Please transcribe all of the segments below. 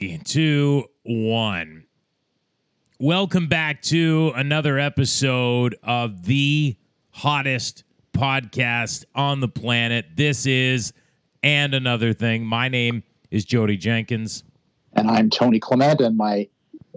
two, one. Welcome back to another episode of the hottest podcast on the planet. This is And Another Thing. My name is Jodie Jenkins. And I'm Tony Clement, and my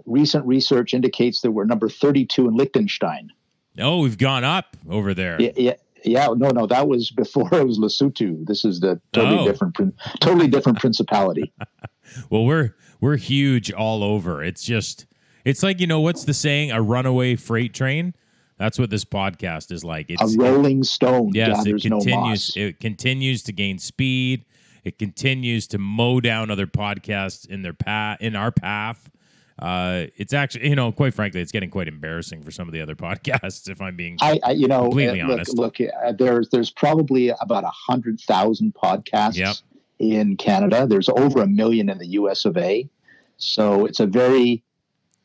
recent research indicates that we're number 32 in Liechtenstein. Oh, we've gone up over there. Yeah, yeah, yeah. No, no, that was before it was Lesotho. This is the totally oh. different, totally different principality. well, we're we're huge all over. It's just, it's like you know what's the saying? A runaway freight train. That's what this podcast is like. It's a rolling stone. Yes, it continues. No it continues to gain speed. It continues to mow down other podcasts in their path in our path uh, it's actually, you know, quite frankly, it's getting quite embarrassing for some of the other podcasts. If I'm being, I, I you know, completely uh, look, honest. Look, uh, there's there's probably about a hundred thousand podcasts yep. in Canada. There's over a million in the U.S. of A. So it's a very,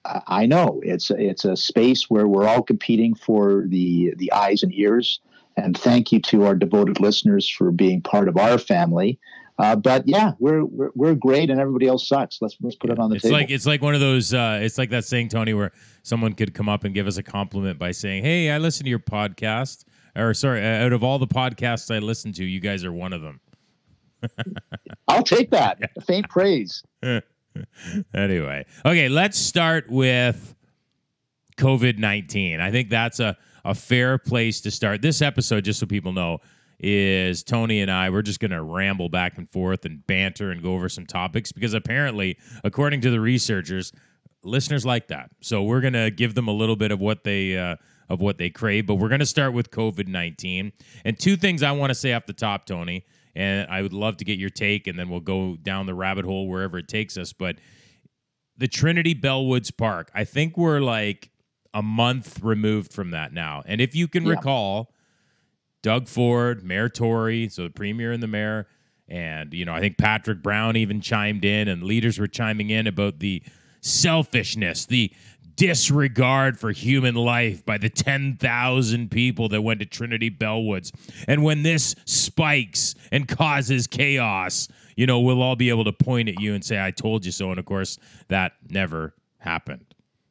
uh, I know it's it's a space where we're all competing for the the eyes and ears. And thank you to our devoted listeners for being part of our family. Uh, but yeah, we're, we're, we're great, and everybody else sucks. Let's let's put it on the it's table. like it's like one of those. Uh, it's like that saying, Tony, where someone could come up and give us a compliment by saying, "Hey, I listen to your podcast." Or sorry, uh, out of all the podcasts I listen to, you guys are one of them. I'll take that. Yeah. Faint praise. anyway, okay, let's start with COVID nineteen. I think that's a a fair place to start this episode, just so people know is Tony and I, we're just going to ramble back and forth and banter and go over some topics because apparently, according to the researchers, listeners like that. So we're going to give them a little bit of what they uh, of what they crave, but we're going to start with COVID nineteen. And two things I want to say off the top, Tony, and I would love to get your take, and then we'll go down the rabbit hole wherever it takes us. But the Trinity Bellwoods Park, I think we're like a month removed from that now, and if you can yeah. recall Doug Ford, Mayor Tory, so the premier and the mayor, and you know I think Patrick Brown even chimed in, and leaders were chiming in about the selfishness, the disregard for human life by the 10,000 people that went to Trinity Bellwoods. And when this spikes and causes chaos, you know, we'll all be able to point at you and say, I told you so. And of course, that never happened.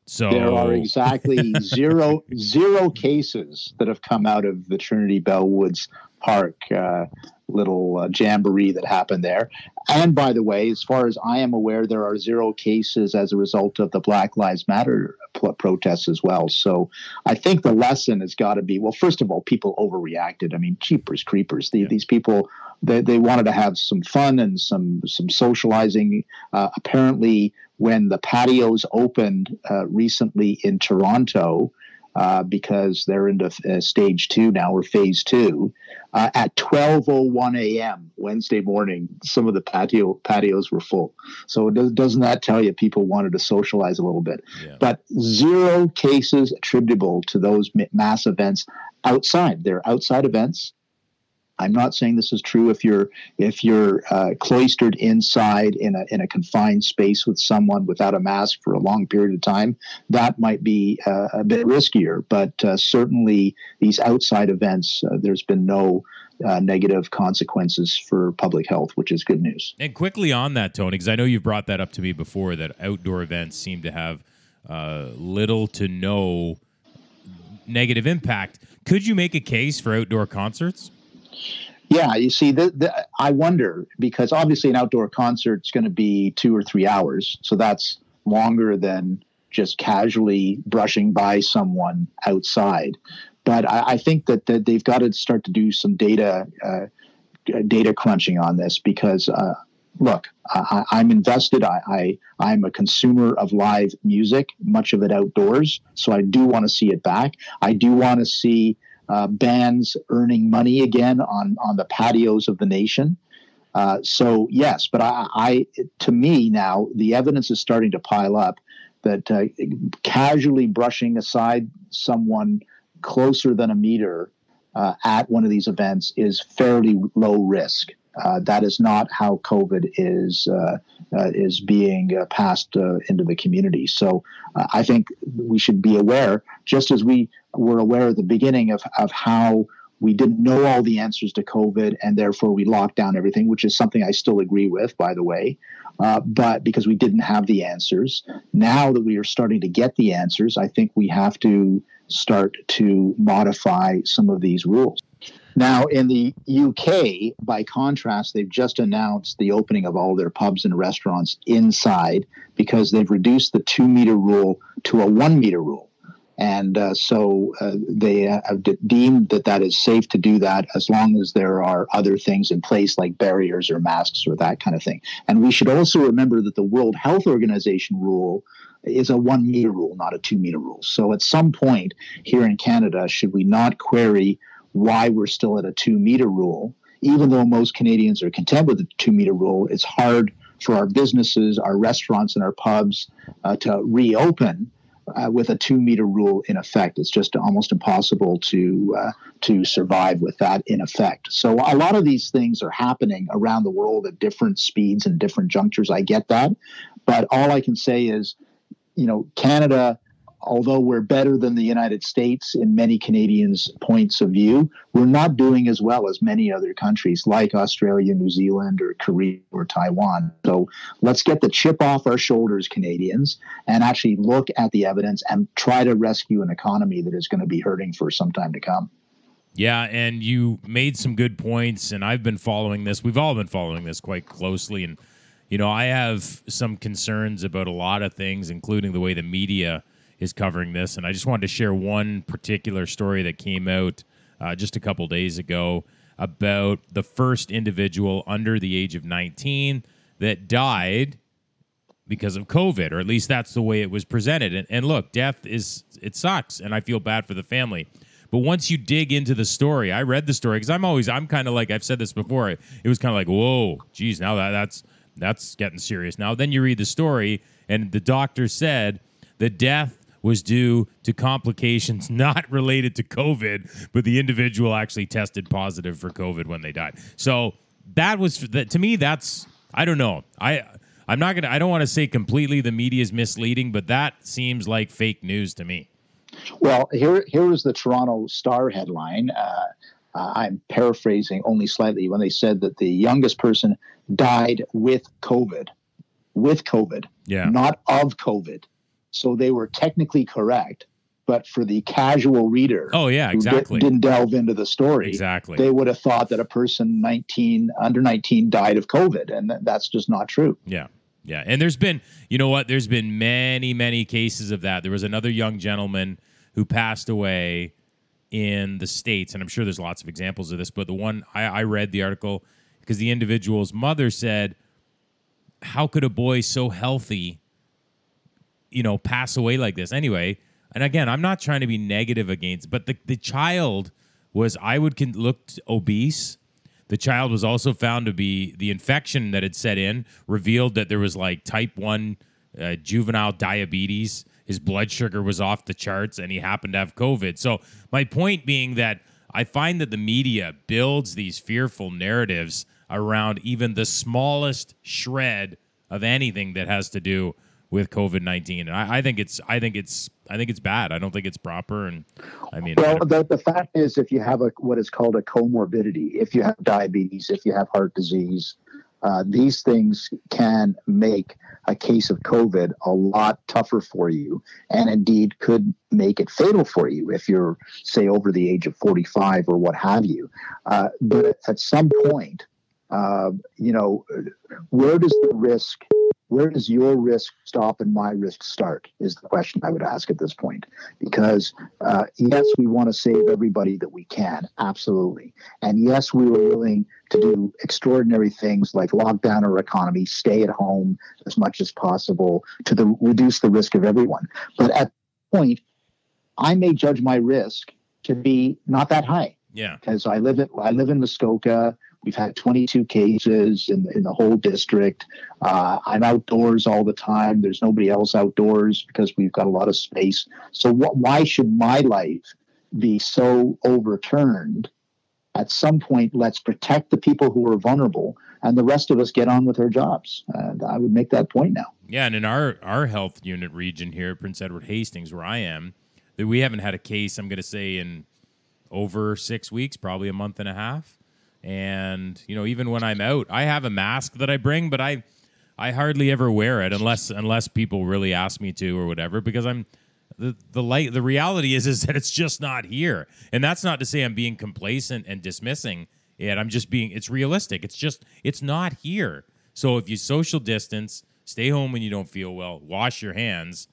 So there are exactly zero zero cases that have come out of the Trinity Bellwoods Park uh, little uh, jamboree that happened there. And by the way, as far as I am aware, there are zero cases as a result of the Black Lives Matter pl- protests as well. So I think the lesson has got to be well, first of all, people overreacted. I mean, keepers, creepers. The, yeah. These people they, they wanted to have some fun and some some socializing. Uh, apparently, when the patios opened uh, recently in Toronto, uh, because they're into uh, stage two now or phase two, uh, at 12:01 a.m. Wednesday morning, some of the patio patios were full. So does, doesn't that tell you people wanted to socialize a little bit? Yeah. But zero cases attributable to those mass events outside. They're outside events. I'm not saying this is true if you're if you're uh, cloistered inside in a in a confined space with someone without a mask for a long period of time. That might be uh, a bit riskier, but uh, certainly these outside events, uh, there's been no. Uh, negative consequences for public health, which is good news. And quickly on that, Tony, because I know you've brought that up to me before, that outdoor events seem to have uh, little to no negative impact. Could you make a case for outdoor concerts? Yeah, you see, the, the, I wonder because obviously an outdoor concert is going to be two or three hours, so that's longer than just casually brushing by someone outside. But I, I think that, that they've got to start to do some data uh, data crunching on this because uh, look, I, am invested. I, I am a consumer of live music, much of it outdoors. So I do want to see it back. I do want to see uh, bands earning money again on on the patios of the nation. Uh, so yes, but I, I, to me now the evidence is starting to pile up that uh, casually brushing aside someone closer than a meter uh, at one of these events is fairly low risk. Uh, that is not how COVID is is being passed into the community. So I think we should be aware, just as we were aware at the beginning of, of how we didn't know all the answers to COVID, and therefore we locked down everything, which is something I still agree with, by the way. Uh, but because we didn't have the answers, now that we are starting to get the answers, I think we have to start to modify some of these rules. Now, in the UK, by contrast, they've just announced the opening of all their pubs and restaurants inside because they've reduced the two meter rule to a one meter rule. And uh, so uh, they have de- deemed that that is safe to do that as long as there are other things in place like barriers or masks or that kind of thing. And we should also remember that the World Health Organization rule is a one meter rule, not a two meter rule. So at some point here in Canada, should we not query why we're still at a two meter rule? Even though most Canadians are content with the two meter rule, it's hard for our businesses, our restaurants, and our pubs uh, to reopen uh, with a two meter rule in effect. It's just almost impossible to uh, to survive with that in effect. So a lot of these things are happening around the world at different speeds and different junctures. I get that, but all I can say is, you know, Canada although we're better than the United States in many Canadians' points of view, we're not doing as well as many other countries like Australia, New Zealand, or Korea or Taiwan. So let's get the chip off our shoulders, Canadians, and actually look at the evidence and try to rescue an economy that is going to be hurting for some time to come. Yeah, and you made some good points, and I've been following this. We've all been following this quite closely, and you know, I have some concerns about a lot of things, including the way the media is covering this. And I just wanted to share one particular story that came out uh, just a couple days ago about the first individual under the age of 19 that died because of COVID, or at least that's the way it was presented. And, and look, death is, it sucks, and I feel bad for the family. But once you dig into the story, I read the story because I'm always, I'm kind of like, I've said this before, it was kind of like, whoa, geez, now that, that's, that's getting serious. Now, then you read the story, and the doctor said the death was due to complications not related to COVID, but the individual actually tested positive for COVID when they died. So that was that to me. That's I don't know. I I'm not gonna. I don't want to say completely the media is misleading, but that seems like fake news to me. Well, here here was the Toronto Star headline. Uh, uh, I'm paraphrasing only slightly when they said that the youngest person died with COVID, with COVID, yeah, not of COVID. So they were technically correct. But for the casual reader, oh yeah, exactly, did, not delve into the story, exactly, they would have thought that a person 19 under 19 died of COVID, and that's just not true. Yeah, yeah, and there's been, you know what? There's been many, many cases of that. There was another young gentleman who passed away in the states, and I'm sure there's lots of examples of this. But the one I, I read the article because the individual's mother said, "How could a boy so healthy you know, pass away like this. Anyway, and again, I'm not trying to be negative against, but the, the child was, I would con- looked obese. The child was also found to be the infection that had set in, revealed that there was like type 1 uh, juvenile diabetes. His blood sugar was off the charts and he happened to have COVID. So, my point being that I find that the media builds these fearful narratives around even the smallest shred of anything that has to do with COVID nineteen, and I, I, think it's I think it's I think it's bad. I don't think it's proper, and I mean, well, the, the fact is, if you have a what is called a comorbidity, if you have diabetes, if you have heart disease, uh, these things can make a case of COVID a lot tougher for you, and indeed could make it fatal for you if you're, say, over the age of 45 or what have you. Uh, but at some point, uh, you know, where does the risk where does your risk stop and my risk start is the question i would ask at this point. Because uh, yes we want to save everybody that we can absolutely. And yes we were willing to do extraordinary things like lock down our economy stay at home as much as possible to the, reduce the risk of everyone. But at point i may judge my risk to be not that high. Yeah. Because i live at i live in muskoka We've had 22 cases in, in the whole district. Uh, I'm outdoors all the time. There's nobody else outdoors because we've got a lot of space. So, what, why should my life be so overturned? At some point, let's protect the people who are vulnerable, and the rest of us get on with our jobs. And I would make that point now. Yeah, and in our our health unit region here, Prince Edward Hastings, where I am, we haven't had a case. I'm going to say in over six weeks, probably a month and a half. And you know, even when I'm out, I have a mask that I bring, but I I hardly ever wear it unless unless people really ask me to or whatever because I'm the the light the reality is is that it's just not here. And that's not to say I'm being complacent and dismissing it. I'm just being it's realistic. It's just it's not here. So if you social distance, stay home when you don't feel well, wash your hands,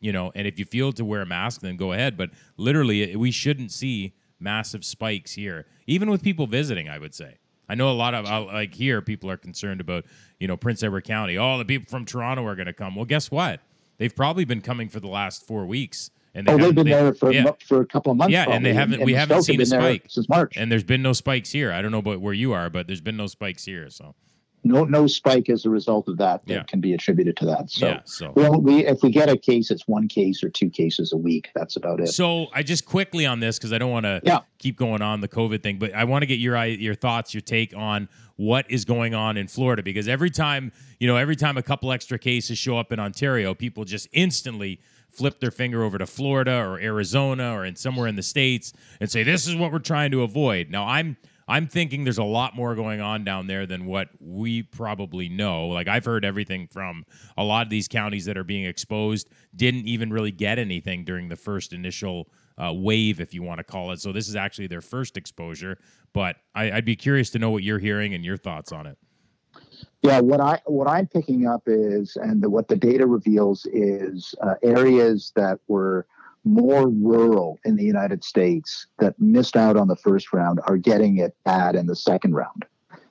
you know, and if you feel to wear a mask then go ahead, but literally we shouldn't see massive spikes here, even with people visiting. I would say. I know a lot of like here people are concerned about you know Prince Edward County. Oh, the people from Toronto are going to come. Well, guess what? They've probably been coming for the last four weeks. And they oh, they've been they, there for yeah. for a couple of months. Yeah, probably. and they haven't. And we haven't seen a spike since March, and there's been no spikes here. I don't know about where you are, but there's been no spikes here. So no no spike as a result of that that yeah. can be attributed to that. So, yeah, so. well, we if we get a case, it's one case or two cases a week. That's about it. So I just quickly on this because I don't want to yeah. keep going on the COVID thing, but I want to get your your thoughts, your take on what is going on in Florida because every time you know every time a couple extra cases show up in Ontario, people just instantly flip their finger over to Florida or Arizona or in somewhere in the states and say this is what we're trying to avoid. Now I'm I'm thinking there's a lot more going on down there than what we probably know. Like I've heard everything from a lot of these counties that are being exposed didn't even really get anything during the first initial uh, wave, if you want to call it. So this is actually their first exposure. But I, I'd be curious to know what you're hearing and your thoughts on it. Yeah, what I what I'm picking up is, and the, what the data reveals is uh, areas that were more rural in the United States that missed out on the first round are getting it bad in the second round.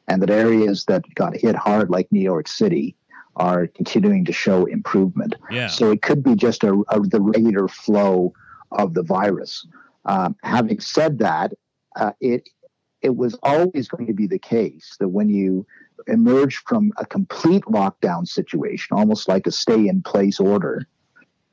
And that areas that got hit hard, like New York City, are continuing to show improvement. Yeah. So it could be just a, a the regular flow of the virus. Um, having said that, uh, it it was always going to be the case that when you emerge from a complete lockdown situation, almost like a stay in place order,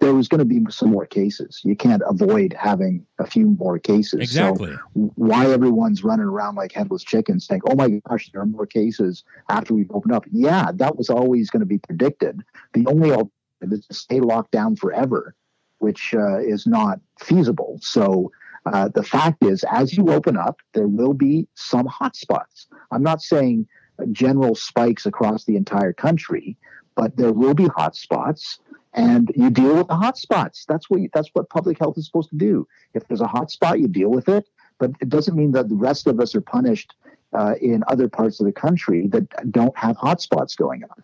there was going to be some more cases. You can't avoid having a few more cases. Exactly. So why everyone's running around like headless chickens saying, oh my gosh, there are more cases after we've opened up. Yeah, that was always going to be predicted. The only alternative is to stay locked down forever, which uh, is not feasible. So uh, the fact is, as you open up, there will be some hotspots. I'm not saying general spikes across the entire country, but there will be hotspots and you deal with the hot spots. That's what you, that's what public health is supposed to do. If there's a hot spot, you deal with it. But it doesn't mean that the rest of us are punished uh, in other parts of the country that don't have hot spots going on.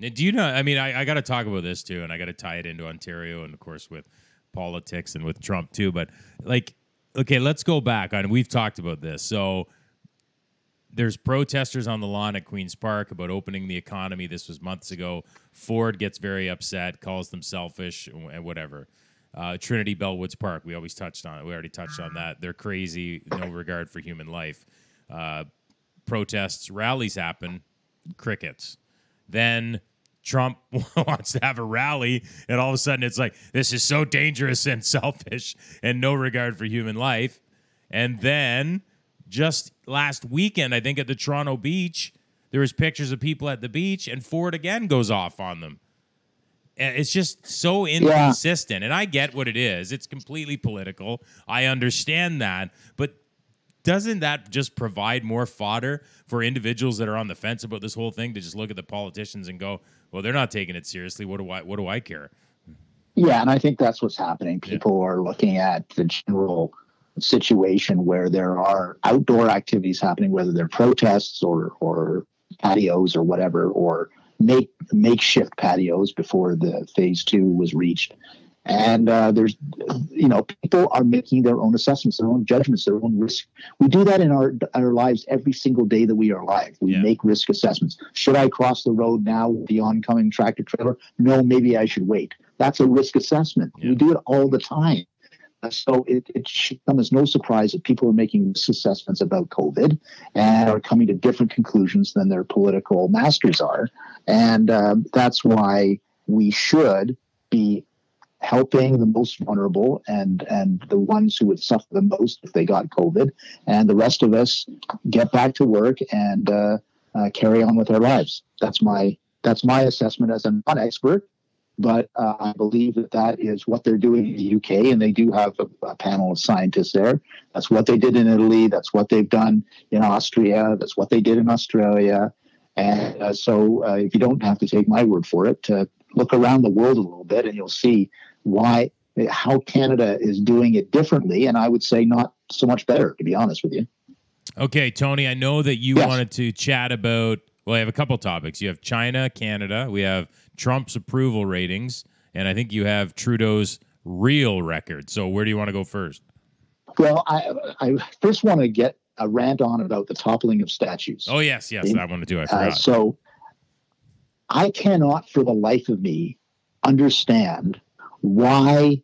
Do you know? I mean, I, I got to talk about this too, and I got to tie it into Ontario and, of course, with politics and with Trump too. But like, okay, let's go back on. We've talked about this. So there's protesters on the lawn at Queen's Park about opening the economy. This was months ago. Ford gets very upset, calls them selfish, and whatever. Uh, Trinity Bellwoods Park, we always touched on it. We already touched on that. They're crazy, no regard for human life. Uh, protests, rallies happen, crickets. Then Trump wants to have a rally, and all of a sudden it's like, this is so dangerous and selfish and no regard for human life. And then just last weekend, I think at the Toronto beach, there was pictures of people at the beach, and Ford again goes off on them. It's just so inconsistent, yeah. and I get what it is. It's completely political. I understand that, but doesn't that just provide more fodder for individuals that are on the fence about this whole thing to just look at the politicians and go, "Well, they're not taking it seriously. What do I? What do I care?" Yeah, and I think that's what's happening. People yeah. are looking at the general situation where there are outdoor activities happening, whether they're protests or or patios or whatever, or make makeshift patios before the phase two was reached. And uh, there's, you know, people are making their own assessments, their own judgments, their own risk. We do that in our our lives every single day that we are alive. We yeah. make risk assessments. Should I cross the road now with the oncoming tractor trailer? No, maybe I should wait. That's a risk assessment. Yeah. We do it all the time. So it, it should come as no surprise that people are making assessments about COVID and are coming to different conclusions than their political masters are. And um, that's why we should be helping the most vulnerable and and the ones who would suffer the most if they got COVID, and the rest of us get back to work and uh, uh, carry on with our lives. That's my that's my assessment as a non-expert but uh, I believe that that is what they're doing in the UK, and they do have a, a, panel of scientists there. That's what they did in Italy. That's what they've done in Austria. That's what they did in Australia. And uh, so, uh, if you don't have to take my word for it, uh, look around the world a little bit, and you'll see why how Canada is doing it differently, and I would say not so much better, to be honest with you. Okay, Tony, I know that you yes. wanted to chat about. Well, I have a couple topics. You have China, Canada. We have Trump's approval ratings, and I think you have Trudeau's real record. So, where do you want to go first? Well, I, I first want to get a rant on about the toppling of statues. Oh yes, yes, I want to do. I forgot. Uh, so, I cannot, for the life of me, understand why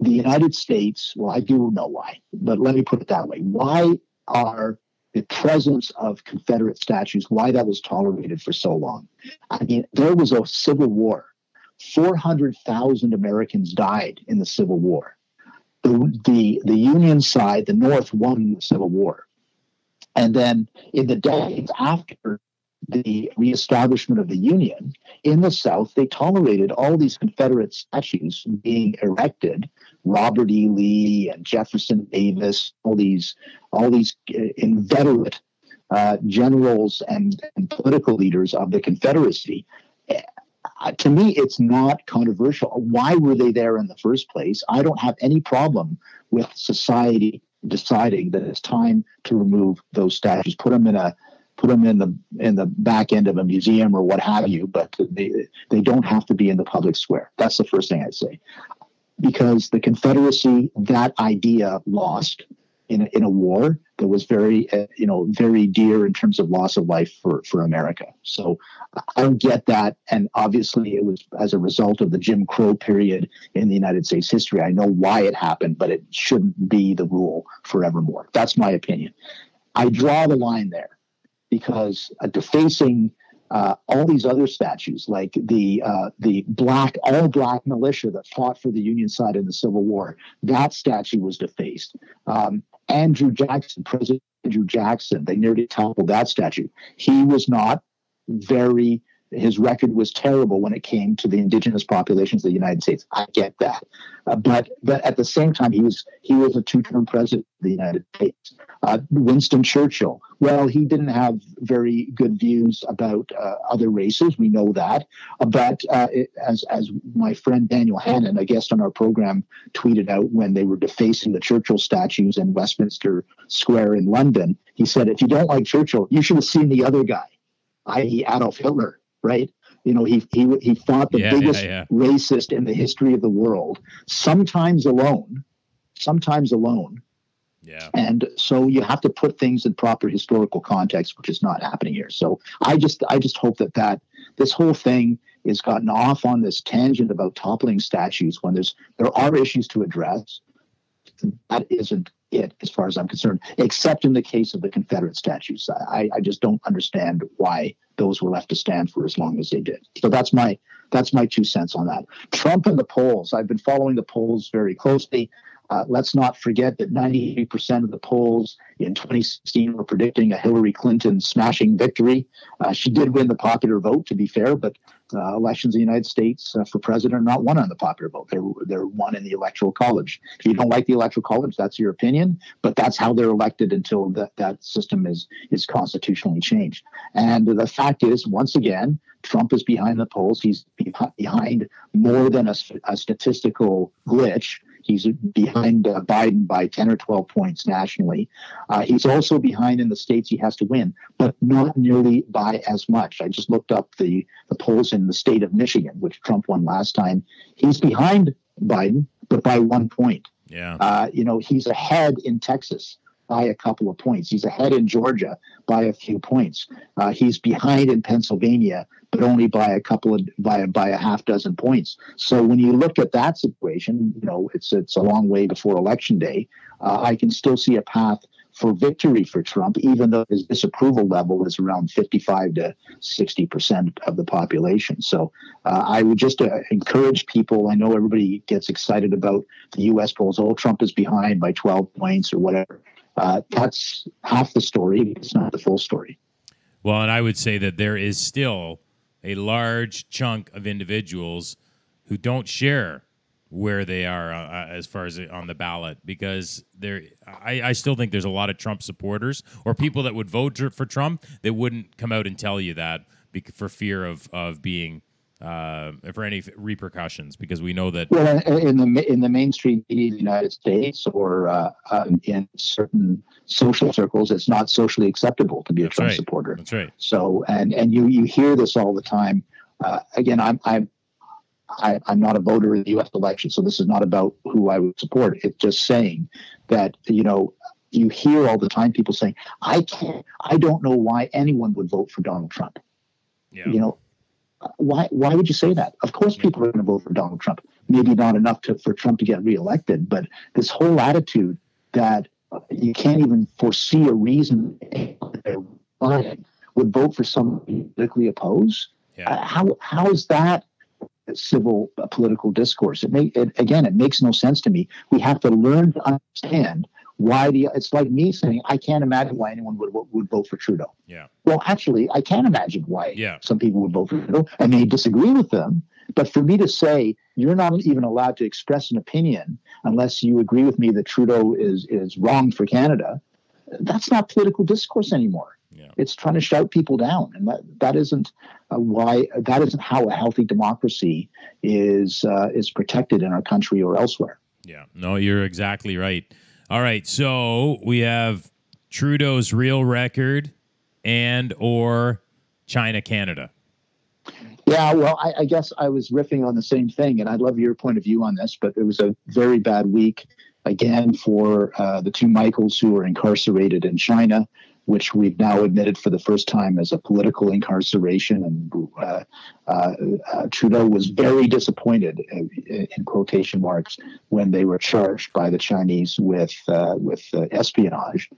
the United States, well, I do know why, but let me put it that way. Why are the presence of Confederate statues, why that was tolerated for so long? I mean, there was a civil war. 400,000 Americans died in the Civil War. The, the, the Union side, the North, won the Civil War. And then in the decades after the reestablishment of the Union, in the South, they tolerated all these Confederate statues being erected. Robert E. Lee and Jefferson Davis, all these, all these uh, inveterate uh, generals and, and, political leaders of the Confederacy. Uh, to me, it's not controversial. Why were they there in the first place? I don't have any problem with society deciding that it's time to remove those statues, put them in a put them in the in the back end of a museum or what have you, but they they don't have to be in the public square. That's the first thing I'd say, because the Confederacy that idea lost in a, in a war that was very uh, you know very dear in terms of loss of life for for America. So I don't get that, and obviously it was as a result of the Jim Crow period in the United States history. I know why it happened, but it shouldn't be the rule forevermore. That's my opinion. I draw the line there because uh, defacing uh, all these other statues, like the uh, the black all black militia that fought for the Union side in the Civil War, that statue was defaced. Um, Andrew Jackson, President Andrew Jackson, they nearly toppled that statue. He was not very his record was terrible when it came to the indigenous populations of the United States. I get that, uh, but but at the same time, he was he was a two-term president of the United States. Uh, Winston Churchill, well, he didn't have very good views about uh, other races. We know that, but uh, it, as as my friend Daniel Hannan, a guest on our program, tweeted out when they were defacing the Churchill statues in Westminster Square in London, he said, "If you don't like Churchill, you should have seen the other guy." i.e., Adolf Hitler right? You know, he he he fought the yeah, biggest yeah, yeah. racist in the history of the world, sometimes alone, sometimes alone. Yeah. And so you have to put things in proper historical context, which is not happening here. So I just I just hope that that this whole thing is gotten off on this tangent about toppling statues when there's there are issues to address. That isn't it, as far as I'm concerned, except in the case of the Confederate statues. I, I just don't understand why those were left to stand for as long as they did. So that's my that's my two cents on that. Trump and the polls. I've been following the polls very closely. Uh, let's not forget that 98% of the polls in 2016 were predicting a Hillary Clinton smashing victory. Uh, she did win the popular vote, to be fair, but uh, elections in the United States uh, for president are not won on the popular vote. They're, they're won in the electoral college. If you don't like the electoral college, that's your opinion, but that's how they're elected until that, that system is, is constitutionally changed. And the fact is, once again, Trump is behind the polls. He's behind more than a, a statistical glitch. He's behind uh, Biden by 10 or 12 points nationally. Uh, he's also behind in the states he has to win, but not nearly by as much. I just looked up the, the polls in the state of Michigan, which Trump won last time. He's behind Biden, but by one point. Yeah. Uh, you know, he's ahead in Texas by a couple of points. He's ahead in Georgia by a few points. Uh, he's behind in Pennsylvania, but only by a couple of by by a half dozen points. So when you look at that situation, you know it's it's a long way before election day. Uh, I can still see a path for victory for Trump, even though his disapproval level is around 55 to 60 percent of the population. So uh, I would just uh, encourage people. I know everybody gets excited about the U.S. polls. Oh, Trump is behind by 12 points or whatever. Uh, that's half the story. It's not the full story. Well, and I would say that there is still a large chunk of individuals who don't share where they are uh, uh as far as on the ballot because there I, I still think there's a lot of Trump supporters or people that would vote for Trump that wouldn't come out and tell you that for fear of of being uh, for any repercussions because we know that well in the in the mainstream media in the United States or uh, uh, in certain social circles it's not socially acceptable to be a That's Trump right. supporter That's right so and and you you hear this all the time uh, again I'm I'm I, I'm not a voter in the U.S. election, so this is not about who I would support. It's just saying that you know you hear all the time people saying, "I can't, I don't know why anyone would vote for Donald Trump." yeah You know, why why would you say that? Of course, people are going to vote for Donald Trump. Maybe not enough to, for Trump to get reelected, but this whole attitude that uh, you can't even foresee a reason they would vote for someone politically opposed. yeah Uh, how how is that civil uh, political discourse? It, make, it again, it makes no sense to me. We have to learn to understand why the. It's like me saying I can't imagine why anyone would would vote for Trudeau. yeah Well, actually, I can imagine why Yeah. some people would vote for Trudeau. I may disagree with them, but for me to say you're not even allowed to express an opinion unless you agree with me that Trudeau is is wrong for Canada, that's not political discourse anymore. Yeah. It's trying to shout people down, and that that isn't uh, why that isn't how a healthy democracy is uh, is protected in our country or elsewhere. Yeah, no, you're exactly right. All right, so we have Trudeau's real record and or China Canada. Yeah, well, I, I guess I was riffing on the same thing, and I'd love your point of view on this. But it was a very bad week again for uh, the two Michaels who were incarcerated in China, which we've now admitted for the first time as a political incarceration. And uh, uh, uh, Trudeau was very disappointed, uh, in quotation marks, when they were charged by the Chinese with uh, with espionage.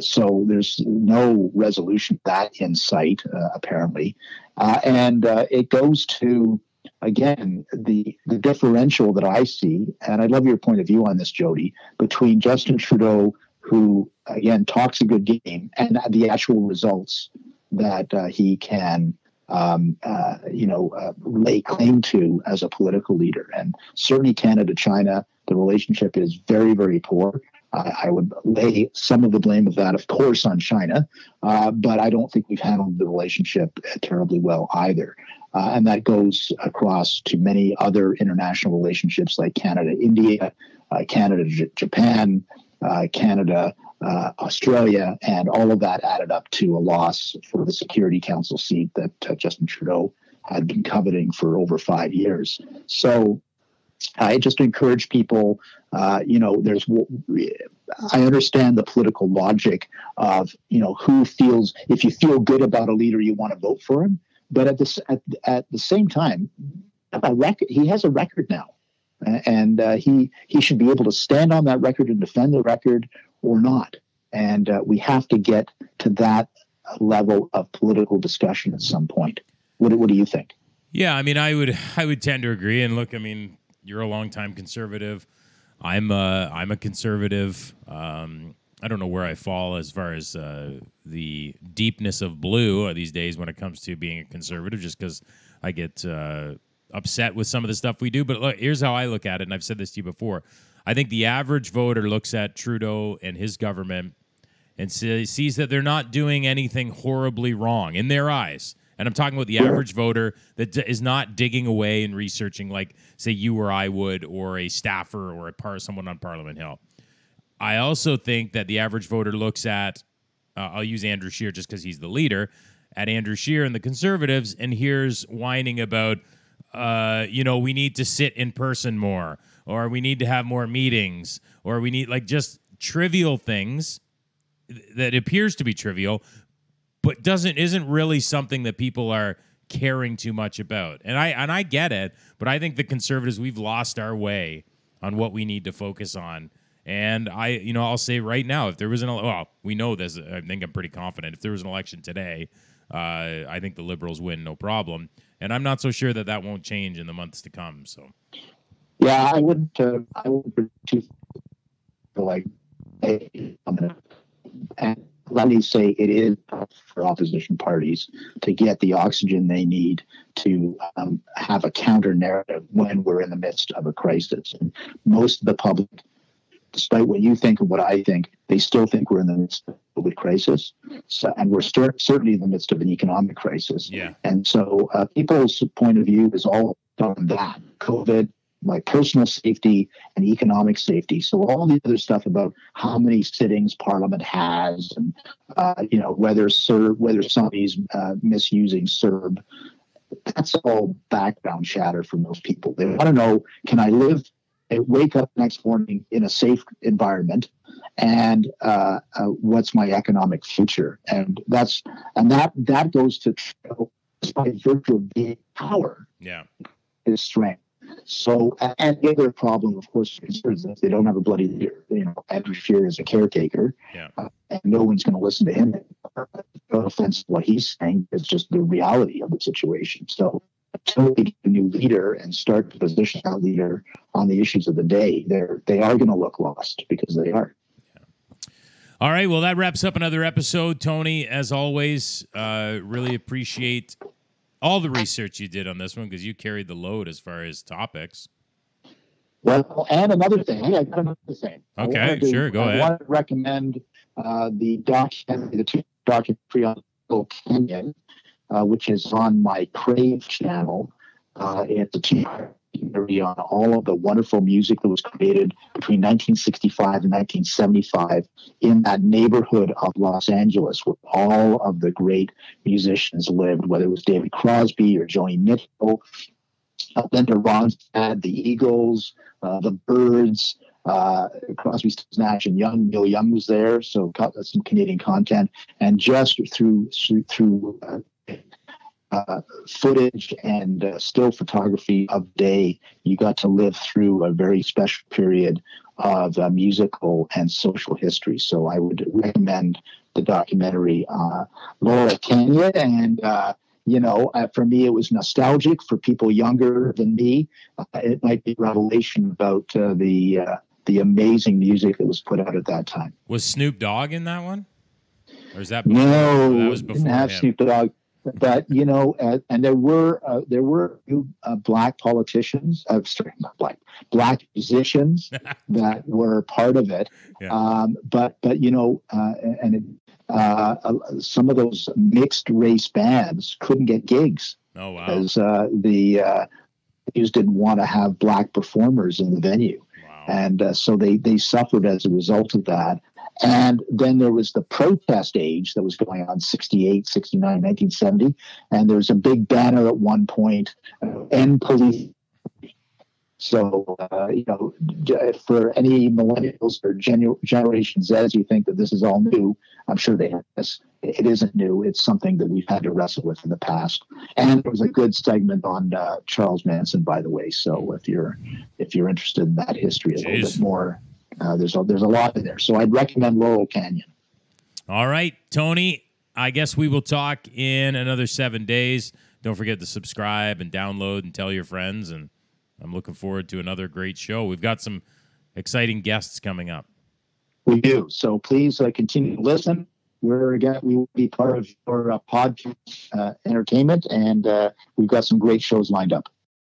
So there's no resolution that in sight, apparently, and it goes to again the the differential that I see, and I love your point of view on this, Jodie, between Justin Trudeau, who again talks a good game, and the actual results that uh, he can. Um, uh, you know, uh, lay claim to as a political leader, and certainly Canada, China, the relationship is very, very poor. I, would lay some of the blame of that, of course, on China, uh, but I don't think we've handled the relationship terribly well either. Uh, and that goes across to many other international relationships like Canada, India, uh, Canada, J- Japan, uh, Canada, uh, Australia, and all of that added up to a loss for the Security Council seat that uh, Justin Trudeau had been coveting for over five years. So I just encourage people, uh, you know, there's, I understand the political logic of, you know, who feels, if you feel good about a leader, you want to vote for him. But at this, at, at the same time, a he has a record now. And uh, he he should be able to stand on that record and defend the record or not. And uh, we have to get to that level of political discussion at some point. What, what do you think? Yeah, I mean, I would I would tend to agree. And look, I mean, you're a longtime conservative. I'm a I'm a conservative. Um, I don't know where I fall as far as uh, the deepness of blue these days when it comes to being a conservative, just because I get uh, upset with some of the stuff we do. But look, here's how I look at it, and I've said this to you before. I think the average voter looks at Trudeau and his government and sees that they're not doing anything horribly wrong in their eyes. And I'm talking about the average voter that is not digging away and researching like, say, you or I would, or a staffer or a par- someone on Parliament Hill. I also think that the average voter looks at, uh, I'll use Andrew Scheer just because he's the leader, at Andrew Scheer and the Conservatives, and hears whining about, uh, you know, we need to sit in person more, or we need to have more meetings, or we need like just trivial things that appears to be trivial, but doesn't isn't really something that people are caring too much about. And I and I get it, but I think the conservatives we've lost our way on what we need to focus on. And I, you know, I'll say right now, if there was an well, we know this. I think I'm pretty confident. If there was an election today, uh, I think the liberals win, no problem. And I'm not so sure that that won't change in the months to come. So, yeah, I wouldn't. Uh, I wouldn't like. And let me say it is for opposition parties to get the oxygen they need to um, have a counter narrative when we're in the midst of a crisis. And most of the public, despite what you think and what I think, they still think we're in the midst of a COVID crisis. So, and we're st- certainly in the midst of an economic crisis. Yeah. And so uh, people's point of view is all on that COVID, my personal safety and economic safety. So all the other stuff about how many sittings Parliament has, and uh, you know whether CERB, whether somebody's uh, misusing CERB, that's all background chatter for most people. They want to know: Can I live, wake up next morning in a safe environment? And uh, uh what's my economic future? And that's and that that goes to by virtue of being power. Yeah, is strength so, and the other problem, of course, is that they don't have a bloody leader. You know, Andrew Scheer is a caretaker, yeah. uh, and no one's going to listen to him. No offense to what he's saying, it's just the reality of the situation. So, until they get a new leader and start to position that leader on the issues of the day, they're they are going to look lost because they are. All right. Well, that wraps up another episode. Tony, as always, uh, really appreciate all the research you did on this one because you carried the load as far as topics. Well, and another thing, I got another thing. Okay, sure, go I ahead. I want to recommend uh, the documentary, the two documentary on Canyon, uh, which is on my Crave channel. Uh, it's a two on all of the wonderful music that was created between 1965 and 1975 in that neighborhood of Los Angeles where all of the great musicians lived, whether it was David Crosby or Joni Mitchell, uh, Linda Ronstadt, the Eagles, uh, the Byrds. uh, Crosby, Nash, and Young. Neil Young was there, so got some Canadian content, and just through through uh, uh, footage and uh, still photography of day, you got to live through a very special period of uh, musical and social history. So I would recommend the documentary uh, Laurel Canyon. And, uh, you know, uh, for me, it was nostalgic. For people younger than me, it might be revelation about the the amazing music that was put out at that time. Was Snoop Dogg in that one? Or is that before? no? That was before didn't have him. Snoop Dogg but you know, uh, and there were uh, there were uh, black politicians, uh, sorry, not black, black musicians that were part of it. Yeah. Um, but but you know, uh, and it, uh, some of those mixed race bands couldn't get gigs. Oh wow! Because the uh, just didn't want to have black performers in the venue. Wow. And so they they suffered as a result of that. And then there was the protest age that was going on 68, 69, 1970. And there was a big banner at one point uh, end police. So, uh, you know, for any millennials or genu- Generation Z, you think that this is all new. I'm sure they have this. It isn't new. It's something that we've had to wrestle with in the past. And there was a good segment on uh, Charles Manson, by the way. So if you're if you're interested in that history a Jeez. little bit more, uh, there's a, there's a lot in there. So I'd recommend Laurel Canyon. All right, Tony. I guess we will talk in another seven days. Don't forget to subscribe and download and tell your friends. And I'm looking forward to another great show. We've got some exciting guests coming up. We do. So please uh, continue to listen. We're again, we will be part of your uh, podcast uh, entertainment, and uh, we've got some great shows lined up.